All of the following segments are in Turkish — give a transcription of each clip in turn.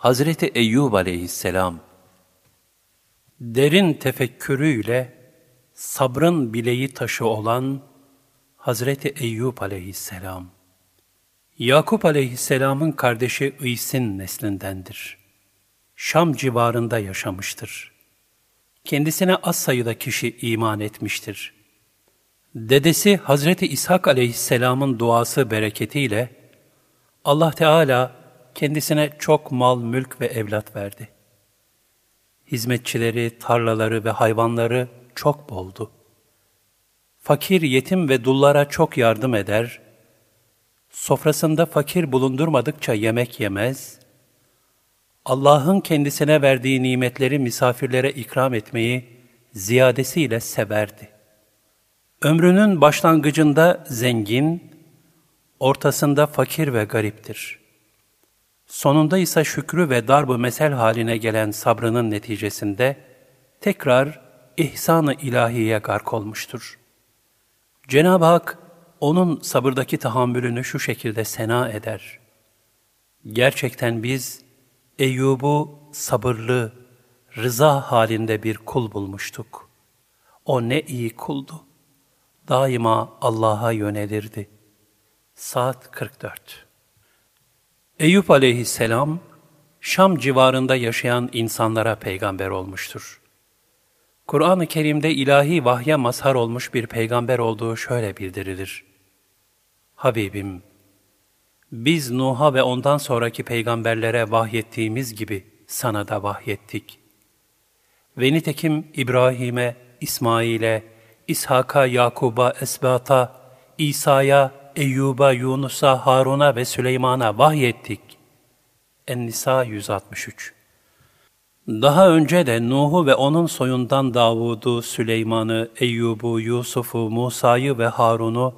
Hazreti Eyyub aleyhisselam, derin tefekkürüyle sabrın bileği taşı olan Hazreti Eyyub aleyhisselam, Yakup aleyhisselamın kardeşi İs'in neslindendir. Şam civarında yaşamıştır. Kendisine az sayıda kişi iman etmiştir. Dedesi Hazreti İshak aleyhisselamın duası bereketiyle Allah Teala kendisine çok mal, mülk ve evlat verdi. Hizmetçileri, tarlaları ve hayvanları çok boldu. Fakir, yetim ve dullara çok yardım eder, sofrasında fakir bulundurmadıkça yemek yemez, Allah'ın kendisine verdiği nimetleri misafirlere ikram etmeyi ziyadesiyle severdi. Ömrünün başlangıcında zengin, ortasında fakir ve gariptir. Sonunda ise şükrü ve darbı mesel haline gelen sabrının neticesinde tekrar ihsan-ı ilahiye gark olmuştur. Cenab-ı Hak onun sabırdaki tahammülünü şu şekilde sena eder. Gerçekten biz Eyyub'u sabırlı, rıza halinde bir kul bulmuştuk. O ne iyi kuldu. Daima Allah'a yönelirdi. Saat 44 Eyüp aleyhisselam, Şam civarında yaşayan insanlara peygamber olmuştur. Kur'an-ı Kerim'de ilahi vahye mazhar olmuş bir peygamber olduğu şöyle bildirilir. Habibim, biz Nuh'a ve ondan sonraki peygamberlere vahyettiğimiz gibi sana da vahyettik. Ve nitekim İbrahim'e, İsmail'e, İshak'a, Yakub'a, Esbat'a, İsa'ya, Eyyub'a, Yunus'a, Harun'a ve Süleyman'a vahyettik. En-Nisa 163 Daha önce de Nuh'u ve onun soyundan Davud'u, Süleyman'ı, Eyyub'u, Yusuf'u, Musa'yı ve Harun'u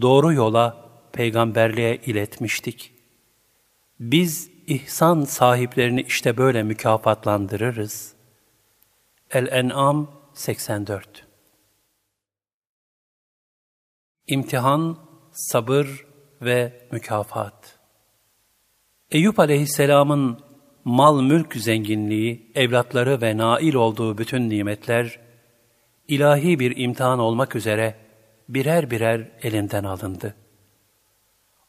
doğru yola, peygamberliğe iletmiştik. Biz ihsan sahiplerini işte böyle mükafatlandırırız. El-En'am 84 İmtihan, sabır ve mükafat. Eyüp aleyhisselamın mal mülk zenginliği, evlatları ve nail olduğu bütün nimetler, ilahi bir imtihan olmak üzere birer birer elinden alındı.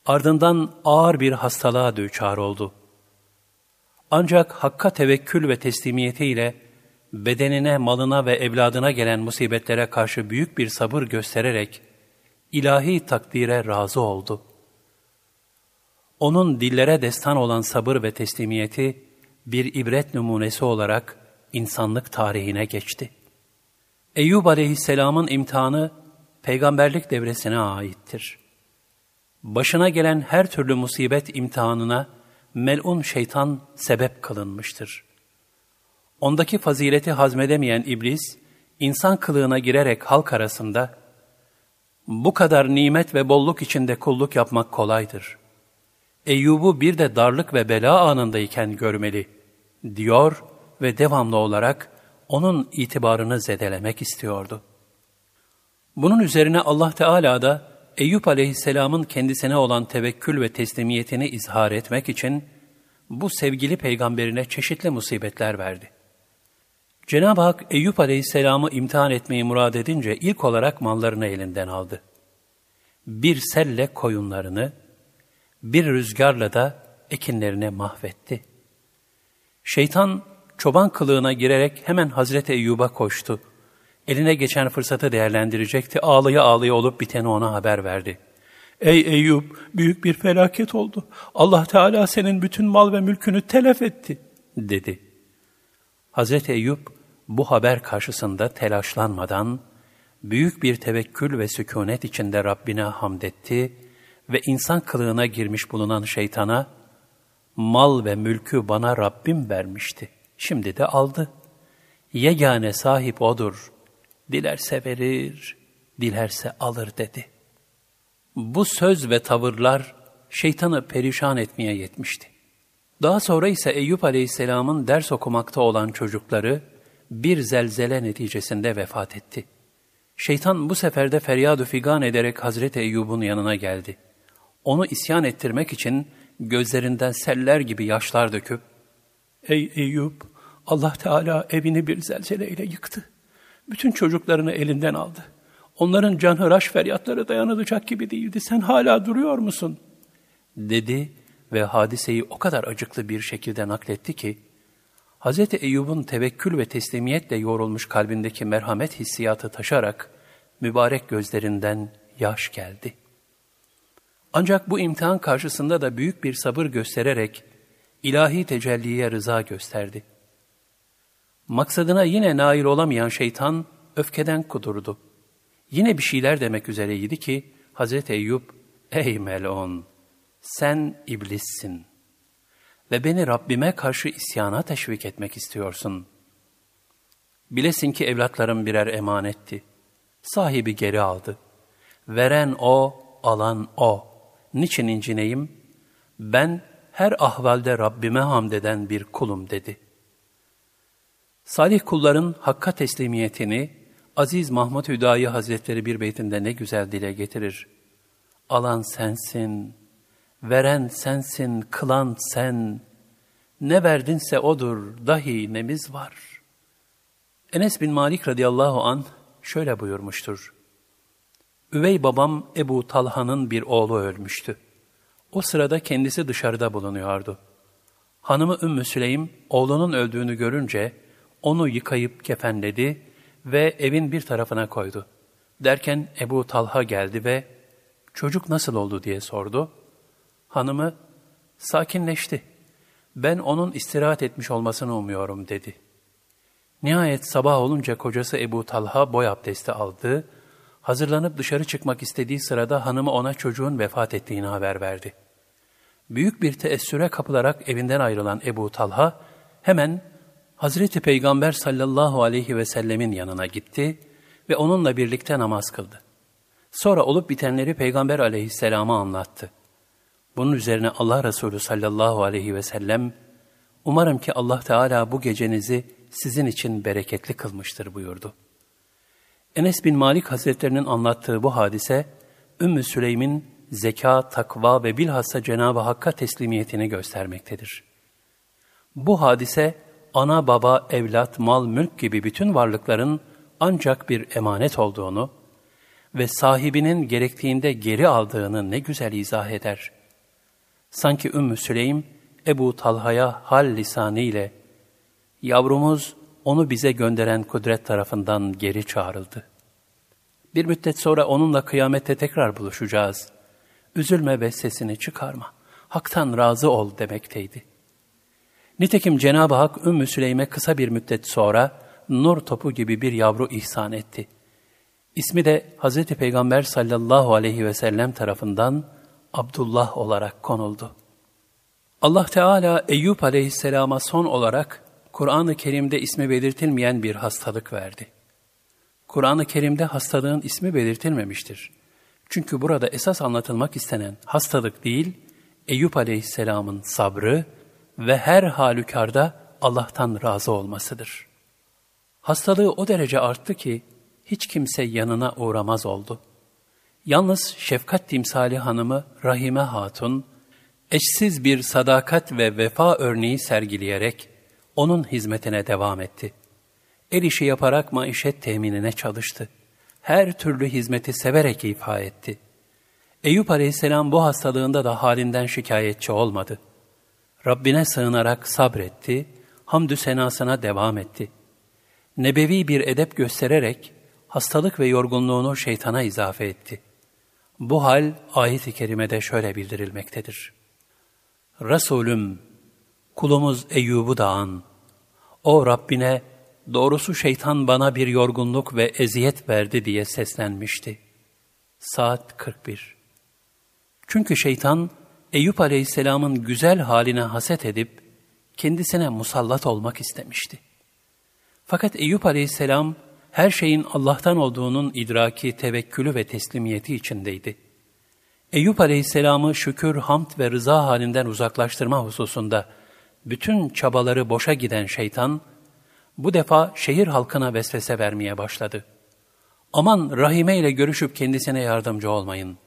Ardından ağır bir hastalığa düçar oldu. Ancak Hakk'a tevekkül ve teslimiyetiyle bedenine, malına ve evladına gelen musibetlere karşı büyük bir sabır göstererek ilahi takdire razı oldu. Onun dillere destan olan sabır ve teslimiyeti bir ibret numunesi olarak insanlık tarihine geçti. Eyyub aleyhisselamın imtihanı peygamberlik devresine aittir. Başına gelen her türlü musibet imtihanına melun şeytan sebep kılınmıştır. Ondaki fazileti hazmedemeyen iblis, insan kılığına girerek halk arasında, bu kadar nimet ve bolluk içinde kulluk yapmak kolaydır. Eyyub'u bir de darlık ve bela anındayken görmeli, diyor ve devamlı olarak onun itibarını zedelemek istiyordu. Bunun üzerine Allah Teala da Eyüp aleyhisselamın kendisine olan tevekkül ve teslimiyetini izhar etmek için bu sevgili peygamberine çeşitli musibetler verdi. Cenab-ı Hak Eyüp aleyhisselamı imtihan etmeyi murad edince ilk olarak mallarını elinden aldı. Bir selle koyunlarını, bir rüzgarla da ekinlerini mahvetti. Şeytan çoban kılığına girerek hemen Hazreti Eyyub'a koştu. Eline geçen fırsatı değerlendirecekti. Ağlıya ağlıya olup biteni ona haber verdi. Ey Eyüp, büyük bir felaket oldu. Allah Teala senin bütün mal ve mülkünü telef etti, dedi. Hazreti Eyüp bu haber karşısında telaşlanmadan, büyük bir tevekkül ve sükunet içinde Rabbine hamd etti ve insan kılığına girmiş bulunan şeytana, mal ve mülkü bana Rabbim vermişti, şimdi de aldı. Yegane sahip O'dur, dilerse verir, dilerse alır dedi. Bu söz ve tavırlar şeytanı perişan etmeye yetmişti. Daha sonra ise Eyüp Aleyhisselam'ın ders okumakta olan çocukları bir zelzele neticesinde vefat etti. Şeytan bu sefer de feryat figan ederek Hazreti Eyyub'un yanına geldi. Onu isyan ettirmek için gözlerinden seller gibi yaşlar döküp, ''Ey Eyüp, Allah Teala evini bir zelzeleyle yıktı. Bütün çocuklarını elinden aldı. Onların canhıraş feryatları dayanılacak gibi değildi. Sen hala duruyor musun?'' dedi ve hadiseyi o kadar acıklı bir şekilde nakletti ki, Hz. Eyyub'un tevekkül ve teslimiyetle yoğrulmuş kalbindeki merhamet hissiyatı taşarak, mübarek gözlerinden yaş geldi. Ancak bu imtihan karşısında da büyük bir sabır göstererek, ilahi tecelliye rıza gösterdi. Maksadına yine nail olamayan şeytan, öfkeden kudurdu. Yine bir şeyler demek üzereydi ki, Hz. Eyyub, ''Ey melon, sen iblissin ve beni Rabbime karşı isyana teşvik etmek istiyorsun. Bilesin ki evlatlarım birer emanetti. Sahibi geri aldı. Veren o, alan o. Niçin incineyim? Ben her ahvalde Rabbime hamd eden bir kulum dedi. Salih kulların hakka teslimiyetini Aziz Mahmud Hüdayi Hazretleri bir beytinde ne güzel dile getirir. Alan sensin, Veren sensin, kılan sen. Ne verdinse odur, dahi nemiz var. Enes bin Malik radıyallahu an şöyle buyurmuştur. Üvey babam Ebu Talha'nın bir oğlu ölmüştü. O sırada kendisi dışarıda bulunuyordu. Hanımı Ümmü Süleym oğlunun öldüğünü görünce onu yıkayıp kefenledi ve evin bir tarafına koydu. Derken Ebu Talha geldi ve çocuk nasıl oldu diye sordu. Hanımı, sakinleşti. Ben onun istirahat etmiş olmasını umuyorum dedi. Nihayet sabah olunca kocası Ebu Talha boy abdesti aldı. Hazırlanıp dışarı çıkmak istediği sırada hanımı ona çocuğun vefat ettiğini haber verdi. Büyük bir teessüre kapılarak evinden ayrılan Ebu Talha hemen Hazreti Peygamber sallallahu aleyhi ve sellemin yanına gitti ve onunla birlikte namaz kıldı. Sonra olup bitenleri Peygamber aleyhisselama anlattı. Bunun üzerine Allah Resulü sallallahu aleyhi ve sellem, umarım ki Allah Teala bu gecenizi sizin için bereketli kılmıştır buyurdu. Enes bin Malik Hazretlerinin anlattığı bu hadise, Ümmü Süleym'in zeka, takva ve bilhassa Cenab-ı Hakk'a teslimiyetini göstermektedir. Bu hadise, ana baba, evlat, mal, mülk gibi bütün varlıkların ancak bir emanet olduğunu ve sahibinin gerektiğinde geri aldığını ne güzel izah eder.'' Sanki Ümmü Süleym Ebu Talha'ya hal lisanı ile yavrumuz onu bize gönderen kudret tarafından geri çağrıldı. Bir müddet sonra onunla kıyamette tekrar buluşacağız. Üzülme ve sesini çıkarma. Hak'tan razı ol demekteydi. Nitekim Cenab-ı Hak Ümmü Süleym'e kısa bir müddet sonra nur topu gibi bir yavru ihsan etti. İsmi de Hz. Peygamber sallallahu aleyhi ve sellem tarafından Abdullah olarak konuldu. Allah Teala Eyüp aleyhisselama son olarak Kur'an-ı Kerim'de ismi belirtilmeyen bir hastalık verdi. Kur'an-ı Kerim'de hastalığın ismi belirtilmemiştir. Çünkü burada esas anlatılmak istenen hastalık değil, Eyüp aleyhisselamın sabrı ve her halükarda Allah'tan razı olmasıdır. Hastalığı o derece arttı ki hiç kimse yanına uğramaz oldu.'' Yalnız şefkat timsali hanımı Rahime Hatun, eşsiz bir sadakat ve vefa örneği sergileyerek onun hizmetine devam etti. El işi yaparak maişet teminine çalıştı. Her türlü hizmeti severek ifa etti. Eyüp aleyhisselam bu hastalığında da halinden şikayetçi olmadı. Rabbine sığınarak sabretti, hamdü senasına devam etti. Nebevi bir edep göstererek hastalık ve yorgunluğunu şeytana izafe etti.'' Bu hal ayet-i kerimede şöyle bildirilmektedir. Resulüm, kulumuz Eyyub'u da an. O Rabbine, doğrusu şeytan bana bir yorgunluk ve eziyet verdi diye seslenmişti. Saat 41 Çünkü şeytan, Eyüp aleyhisselamın güzel haline haset edip, kendisine musallat olmak istemişti. Fakat Eyüp aleyhisselam, her şeyin Allah'tan olduğunun idraki, tevekkülü ve teslimiyeti içindeydi. Eyüp Aleyhisselam'ı şükür, hamd ve rıza halinden uzaklaştırma hususunda bütün çabaları boşa giden şeytan, bu defa şehir halkına vesvese vermeye başladı. Aman Rahime ile görüşüp kendisine yardımcı olmayın.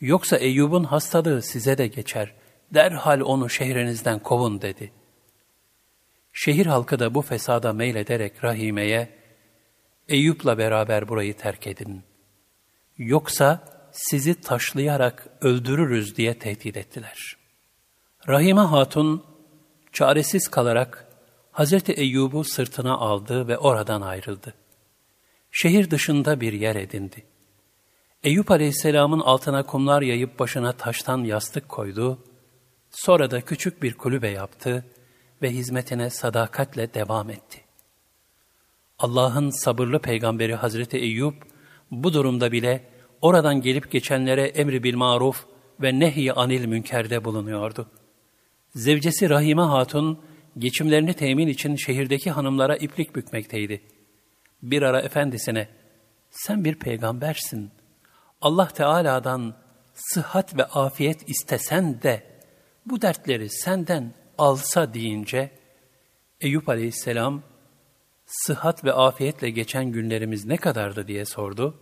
Yoksa Eyyub'un hastalığı size de geçer, derhal onu şehrinizden kovun dedi. Şehir halkı da bu fesada meylederek Rahime'ye, Eyüp'la beraber burayı terk edin. Yoksa sizi taşlayarak öldürürüz diye tehdit ettiler. Rahime Hatun çaresiz kalarak Hazreti Eyyub'u sırtına aldı ve oradan ayrıldı. Şehir dışında bir yer edindi. Eyüp Aleyhisselam'ın altına kumlar yayıp başına taştan yastık koydu, sonra da küçük bir kulübe yaptı ve hizmetine sadakatle devam etti. Allah'ın sabırlı peygamberi Hazreti Eyüp bu durumda bile oradan gelip geçenlere emri bil maruf ve nehy anil münkerde bulunuyordu. Zevcesi Rahime Hatun geçimlerini temin için şehirdeki hanımlara iplik bükmekteydi. Bir ara efendisine, sen bir peygambersin. Allah Teala'dan sıhhat ve afiyet istesen de bu dertleri senden alsa deyince, Eyüp aleyhisselam, sıhhat ve afiyetle geçen günlerimiz ne kadardı diye sordu.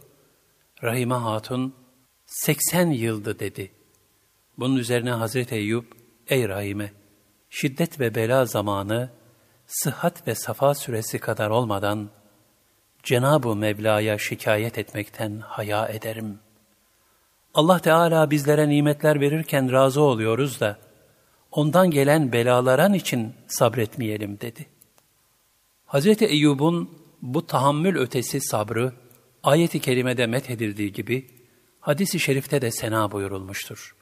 Rahime Hatun, 80 yıldı dedi. Bunun üzerine Hazreti Eyüp, ey Rahime, şiddet ve bela zamanı, sıhhat ve safa süresi kadar olmadan, Cenab-ı Mevla'ya şikayet etmekten haya ederim. Allah Teala bizlere nimetler verirken razı oluyoruz da, ondan gelen belaların için sabretmeyelim dedi. Hz. Eyyub'un bu tahammül ötesi sabrı, ayeti kerimede methedildiği gibi, hadisi şerifte de sena buyurulmuştur.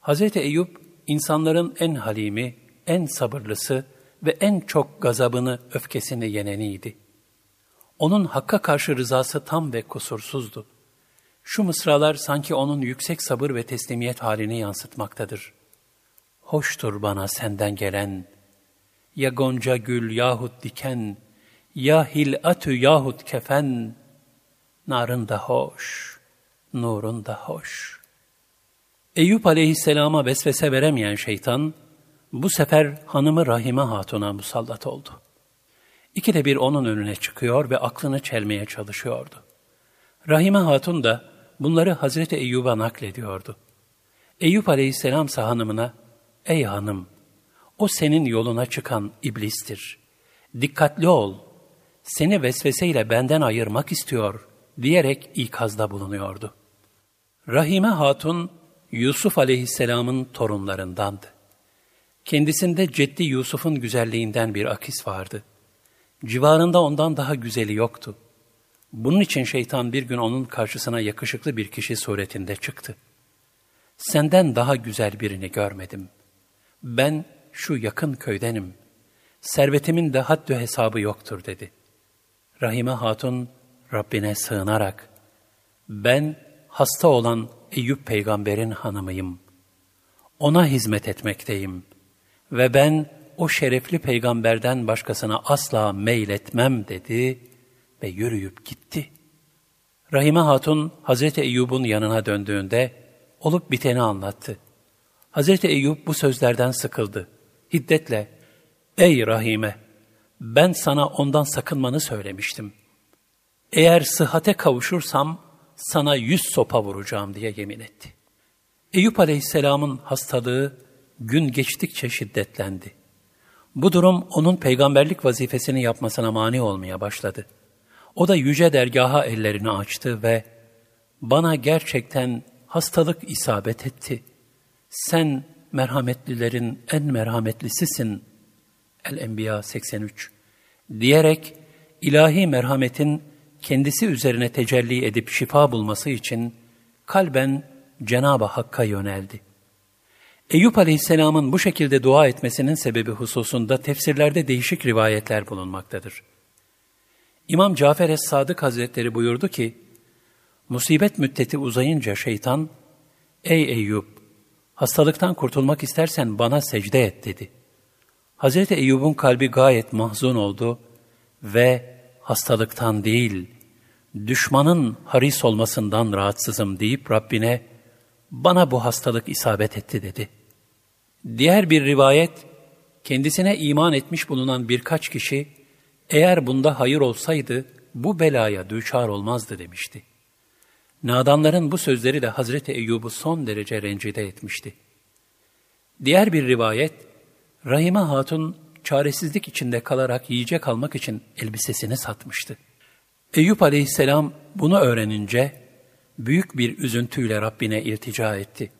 Hz. Eyüp, insanların en halimi, en sabırlısı ve en çok gazabını, öfkesini yeneniydi. Onun hakka karşı rızası tam ve kusursuzdu. Şu mısralar sanki onun yüksek sabır ve teslimiyet halini yansıtmaktadır. Hoştur bana senden gelen, ya gonca gül yahut diken, ya hilatü yahut kefen, narın da hoş, nurun da hoş. Eyüp aleyhisselama vesvese veremeyen şeytan, bu sefer hanımı Rahime Hatun'a musallat oldu. İkide bir onun önüne çıkıyor ve aklını çelmeye çalışıyordu. Rahime Hatun da bunları Hazreti Eyyub'a naklediyordu. Eyüp aleyhisselam hanımına, ''Ey hanım, o senin yoluna çıkan iblistir. Dikkatli ol, seni vesveseyle benden ayırmak istiyor.'' diyerek ikazda bulunuyordu. Rahime Hatun, Yusuf aleyhisselamın torunlarındandı. Kendisinde ceddi Yusuf'un güzelliğinden bir akis vardı. Civarında ondan daha güzeli yoktu. Bunun için şeytan bir gün onun karşısına yakışıklı bir kişi suretinde çıktı. Senden daha güzel birini görmedim. Ben şu yakın köydenim. Servetimin de haddü hesabı yoktur dedi. Rahime Hatun Rabbine sığınarak, ben hasta olan Eyüp peygamberin hanımıyım. Ona hizmet etmekteyim ve ben o şerefli peygamberden başkasına asla meyletmem dedi ve yürüyüp gitti. Rahime Hatun Hazreti Eyyub'un yanına döndüğünde olup biteni anlattı. Hazreti Eyyub bu sözlerden sıkıldı. Hiddetle, ''Ey Rahime, ben sana ondan sakınmanı söylemiştim. Eğer sıhhate kavuşursam sana yüz sopa vuracağım.'' diye yemin etti. Eyüp Aleyhisselam'ın hastalığı gün geçtikçe şiddetlendi. Bu durum onun peygamberlik vazifesini yapmasına mani olmaya başladı. O da yüce dergaha ellerini açtı ve bana gerçekten hastalık isabet etti. Sen merhametlilerin en merhametlisisin. El-Enbiya 83 diyerek ilahi merhametin kendisi üzerine tecelli edip şifa bulması için kalben Cenab-ı Hakk'a yöneldi. Eyüp Aleyhisselam'ın bu şekilde dua etmesinin sebebi hususunda tefsirlerde değişik rivayetler bulunmaktadır. İmam Cafer Es-Sadık Hazretleri buyurdu ki, Musibet müddeti uzayınca şeytan, Ey Eyüp, hastalıktan kurtulmak istersen bana secde et dedi. Hazreti Eyyub'un kalbi gayet mahzun oldu ve hastalıktan değil, düşmanın haris olmasından rahatsızım deyip Rabbine, bana bu hastalık isabet etti dedi. Diğer bir rivayet, kendisine iman etmiş bulunan birkaç kişi, eğer bunda hayır olsaydı bu belaya düçar olmazdı demişti. Nadanların bu sözleri de Hazreti Eyyub'u son derece rencide etmişti. Diğer bir rivayet, Rahime Hatun çaresizlik içinde kalarak yiyecek almak için elbisesini satmıştı. Eyüp aleyhisselam bunu öğrenince büyük bir üzüntüyle Rabbine iltica etti.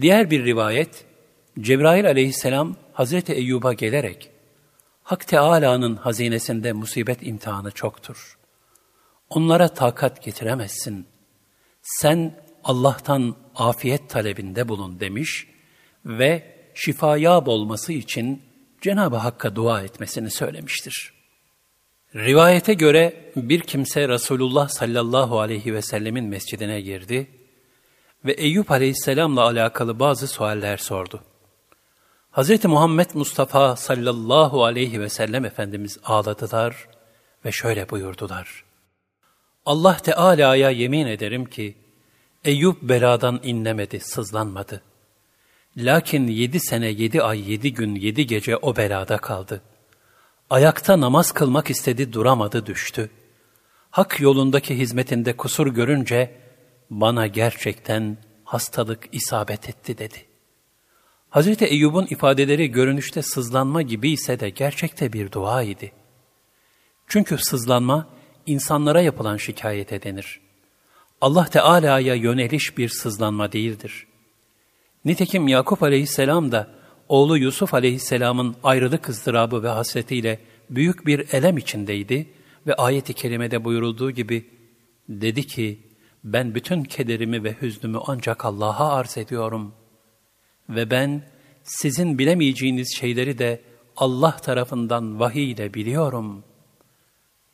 Diğer bir rivayet, Cebrail aleyhisselam Hazreti Eyyub'a gelerek, Hak Teâlâ'nın hazinesinde musibet imtihanı çoktur. Onlara takat getiremezsin. Sen Allah'tan afiyet talebinde bulun demiş ve şifaya olması için Cenab-ı Hakk'a dua etmesini söylemiştir. Rivayete göre bir kimse Resulullah sallallahu aleyhi ve sellemin mescidine girdi ve Eyüp aleyhisselamla alakalı bazı sualler sordu. Hz. Muhammed Mustafa sallallahu aleyhi ve sellem Efendimiz ağladılar ve şöyle buyurdular. Allah Teala'ya yemin ederim ki, Eyüp beladan inlemedi, sızlanmadı. Lakin yedi sene, yedi ay, yedi gün, yedi gece o belada kaldı. Ayakta namaz kılmak istedi, duramadı, düştü. Hak yolundaki hizmetinde kusur görünce, bana gerçekten hastalık isabet etti dedi.'' Hz. Eyyub'un ifadeleri görünüşte sızlanma gibi ise de gerçekte bir dua idi. Çünkü sızlanma insanlara yapılan şikayete denir. Allah Teala'ya yöneliş bir sızlanma değildir. Nitekim Yakup aleyhisselam da oğlu Yusuf aleyhisselamın ayrılık ızdırabı ve hasretiyle büyük bir elem içindeydi ve ayet-i kerimede buyurulduğu gibi dedi ki ben bütün kederimi ve hüznümü ancak Allah'a arz ediyorum.'' Ve ben sizin bilemeyeceğiniz şeyleri de Allah tarafından vahiy ile biliyorum.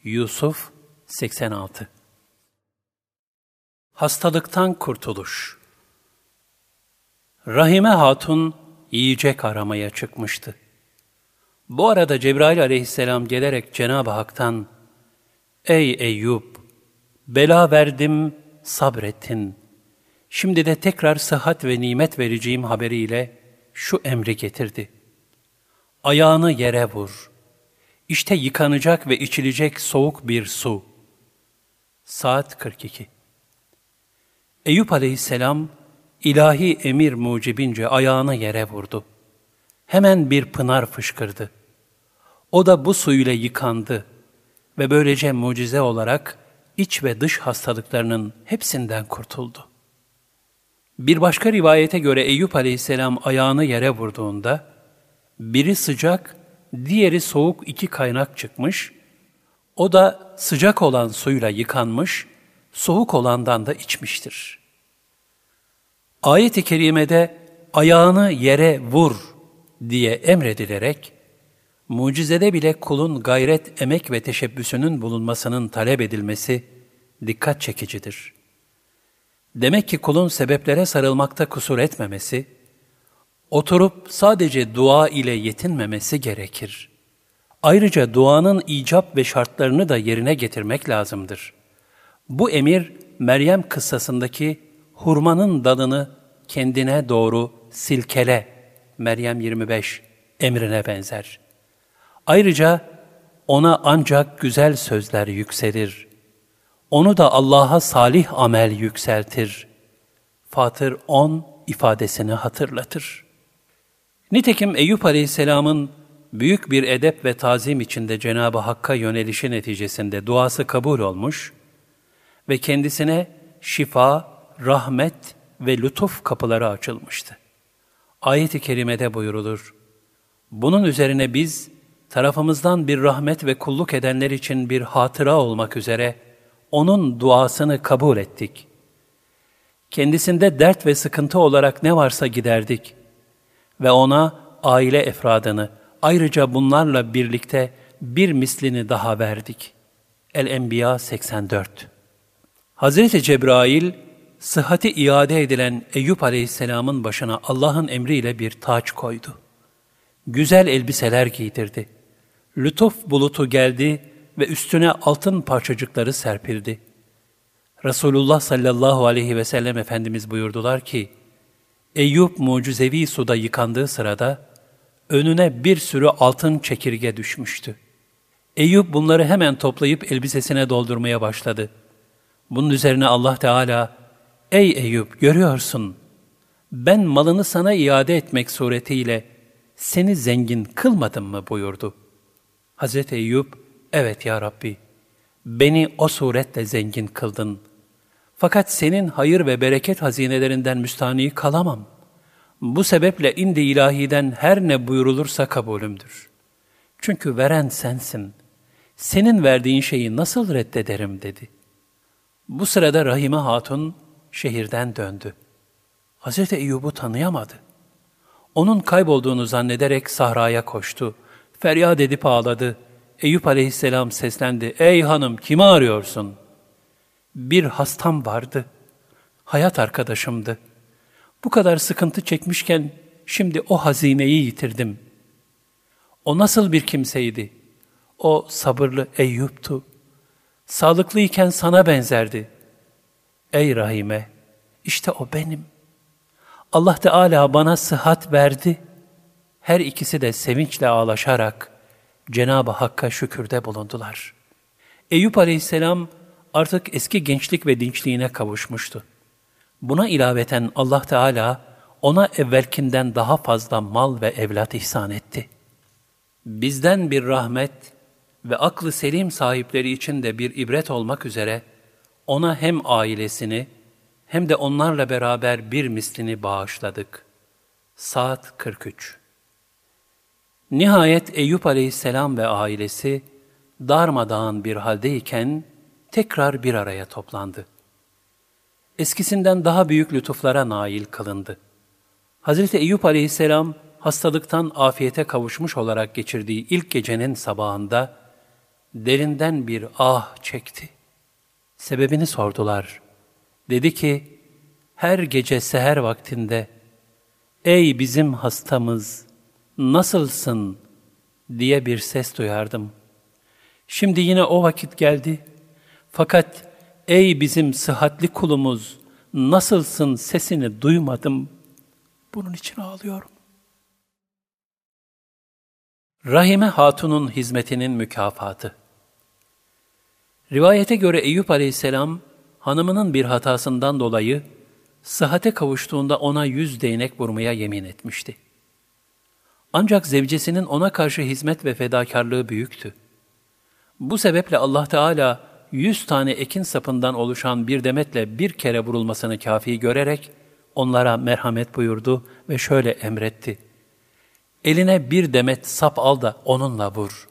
Yusuf 86 Hastalıktan kurtuluş Rahime Hatun yiyecek aramaya çıkmıştı. Bu arada Cebrail aleyhisselam gelerek Cenab-ı Hak'tan, Ey Eyüp! Bela verdim, sabrettin. Şimdi de tekrar sıhhat ve nimet vereceğim haberiyle şu emri getirdi. Ayağını yere vur. İşte yıkanacak ve içilecek soğuk bir su. Saat 42 Eyüp aleyhisselam ilahi emir mucibince ayağını yere vurdu. Hemen bir pınar fışkırdı. O da bu su ile yıkandı ve böylece mucize olarak iç ve dış hastalıklarının hepsinden kurtuldu. Bir başka rivayete göre Eyüp aleyhisselam ayağını yere vurduğunda, biri sıcak, diğeri soğuk iki kaynak çıkmış, o da sıcak olan suyla yıkanmış, soğuk olandan da içmiştir. Ayet-i kerimede ayağını yere vur diye emredilerek, mucizede bile kulun gayret, emek ve teşebbüsünün bulunmasının talep edilmesi dikkat çekicidir.'' Demek ki kulun sebeplere sarılmakta kusur etmemesi, oturup sadece dua ile yetinmemesi gerekir. Ayrıca duanın icap ve şartlarını da yerine getirmek lazımdır. Bu emir Meryem kıssasındaki hurmanın dalını kendine doğru silkele Meryem 25 emrine benzer. Ayrıca ona ancak güzel sözler yükselir onu da Allah'a salih amel yükseltir. Fatır 10 ifadesini hatırlatır. Nitekim Eyüp Aleyhisselam'ın büyük bir edep ve tazim içinde Cenab-ı Hakk'a yönelişi neticesinde duası kabul olmuş ve kendisine şifa, rahmet ve lütuf kapıları açılmıştı. Ayet-i kerimede buyurulur. Bunun üzerine biz tarafımızdan bir rahmet ve kulluk edenler için bir hatıra olmak üzere onun duasını kabul ettik. Kendisinde dert ve sıkıntı olarak ne varsa giderdik ve ona aile efradını, ayrıca bunlarla birlikte bir mislini daha verdik. El-Enbiya 84 Hazreti Cebrail, sıhhati iade edilen Eyüp Aleyhisselam'ın başına Allah'ın emriyle bir taç koydu. Güzel elbiseler giydirdi. Lütuf bulutu geldi ve üstüne altın parçacıkları serpildi. Resulullah sallallahu aleyhi ve sellem Efendimiz buyurdular ki, Eyüp mucizevi suda yıkandığı sırada önüne bir sürü altın çekirge düşmüştü. Eyüp bunları hemen toplayıp elbisesine doldurmaya başladı. Bunun üzerine Allah Teala, Ey Eyüp görüyorsun, ben malını sana iade etmek suretiyle seni zengin kılmadım mı buyurdu. Hazreti Eyüp, evet ya Rabbi, beni o suretle zengin kıldın. Fakat senin hayır ve bereket hazinelerinden müstahni kalamam. Bu sebeple indi ilahiden her ne buyurulursa kabulümdür. Çünkü veren sensin. Senin verdiğin şeyi nasıl reddederim dedi. Bu sırada Rahime Hatun şehirden döndü. Hazreti Eyyub'u tanıyamadı. Onun kaybolduğunu zannederek sahraya koştu. Feryat edip ağladı. Eyüp aleyhisselam seslendi. Ey hanım kimi arıyorsun? Bir hastam vardı. Hayat arkadaşımdı. Bu kadar sıkıntı çekmişken şimdi o hazineyi yitirdim. O nasıl bir kimseydi? O sabırlı Eyüp'tu. Sağlıklıyken sana benzerdi. Ey Rahime, işte o benim. Allah Teala bana sıhhat verdi. Her ikisi de sevinçle ağlaşarak Cenab-ı Hakk'a şükürde bulundular. Eyüp Aleyhisselam artık eski gençlik ve dinçliğine kavuşmuştu. Buna ilaveten Allah Teala ona evvelkinden daha fazla mal ve evlat ihsan etti. Bizden bir rahmet ve aklı selim sahipleri için de bir ibret olmak üzere ona hem ailesini hem de onlarla beraber bir mislini bağışladık. Saat 43 Nihayet Eyüp aleyhisselam ve ailesi darmadağın bir haldeyken tekrar bir araya toplandı. Eskisinden daha büyük lütuflara nail kılındı. Hazreti Eyüp aleyhisselam hastalıktan afiyete kavuşmuş olarak geçirdiği ilk gecenin sabahında derinden bir ah çekti. Sebebini sordular. Dedi ki, her gece seher vaktinde, ''Ey bizim hastamız, nasılsın?'' diye bir ses duyardım. Şimdi yine o vakit geldi. Fakat ''Ey bizim sıhhatli kulumuz, nasılsın?'' sesini duymadım. Bunun için ağlıyorum. Rahime Hatun'un hizmetinin mükafatı Rivayete göre Eyüp aleyhisselam, hanımının bir hatasından dolayı sıhhate kavuştuğunda ona yüz değnek vurmaya yemin etmişti. Ancak zevcesinin ona karşı hizmet ve fedakarlığı büyüktü. Bu sebeple Allah Teala yüz tane ekin sapından oluşan bir demetle bir kere vurulmasını kafi görerek onlara merhamet buyurdu ve şöyle emretti. Eline bir demet sap al da onunla vur.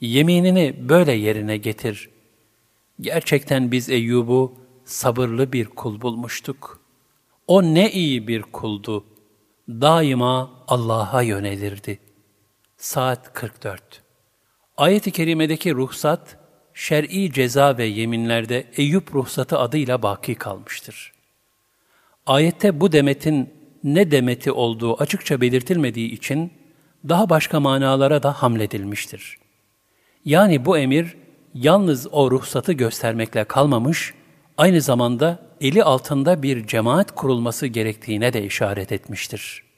Yeminini böyle yerine getir. Gerçekten biz Eyyub'u sabırlı bir kul bulmuştuk. O ne iyi bir kuldu. Daima Allah'a yönelirdi. Saat 44 Ayet-i Kerime'deki ruhsat, şer'i ceza ve yeminlerde Eyüp ruhsatı adıyla baki kalmıştır. Ayette bu demetin ne demeti olduğu açıkça belirtilmediği için daha başka manalara da hamledilmiştir. Yani bu emir yalnız o ruhsatı göstermekle kalmamış, aynı zamanda eli altında bir cemaat kurulması gerektiğine de işaret etmiştir.''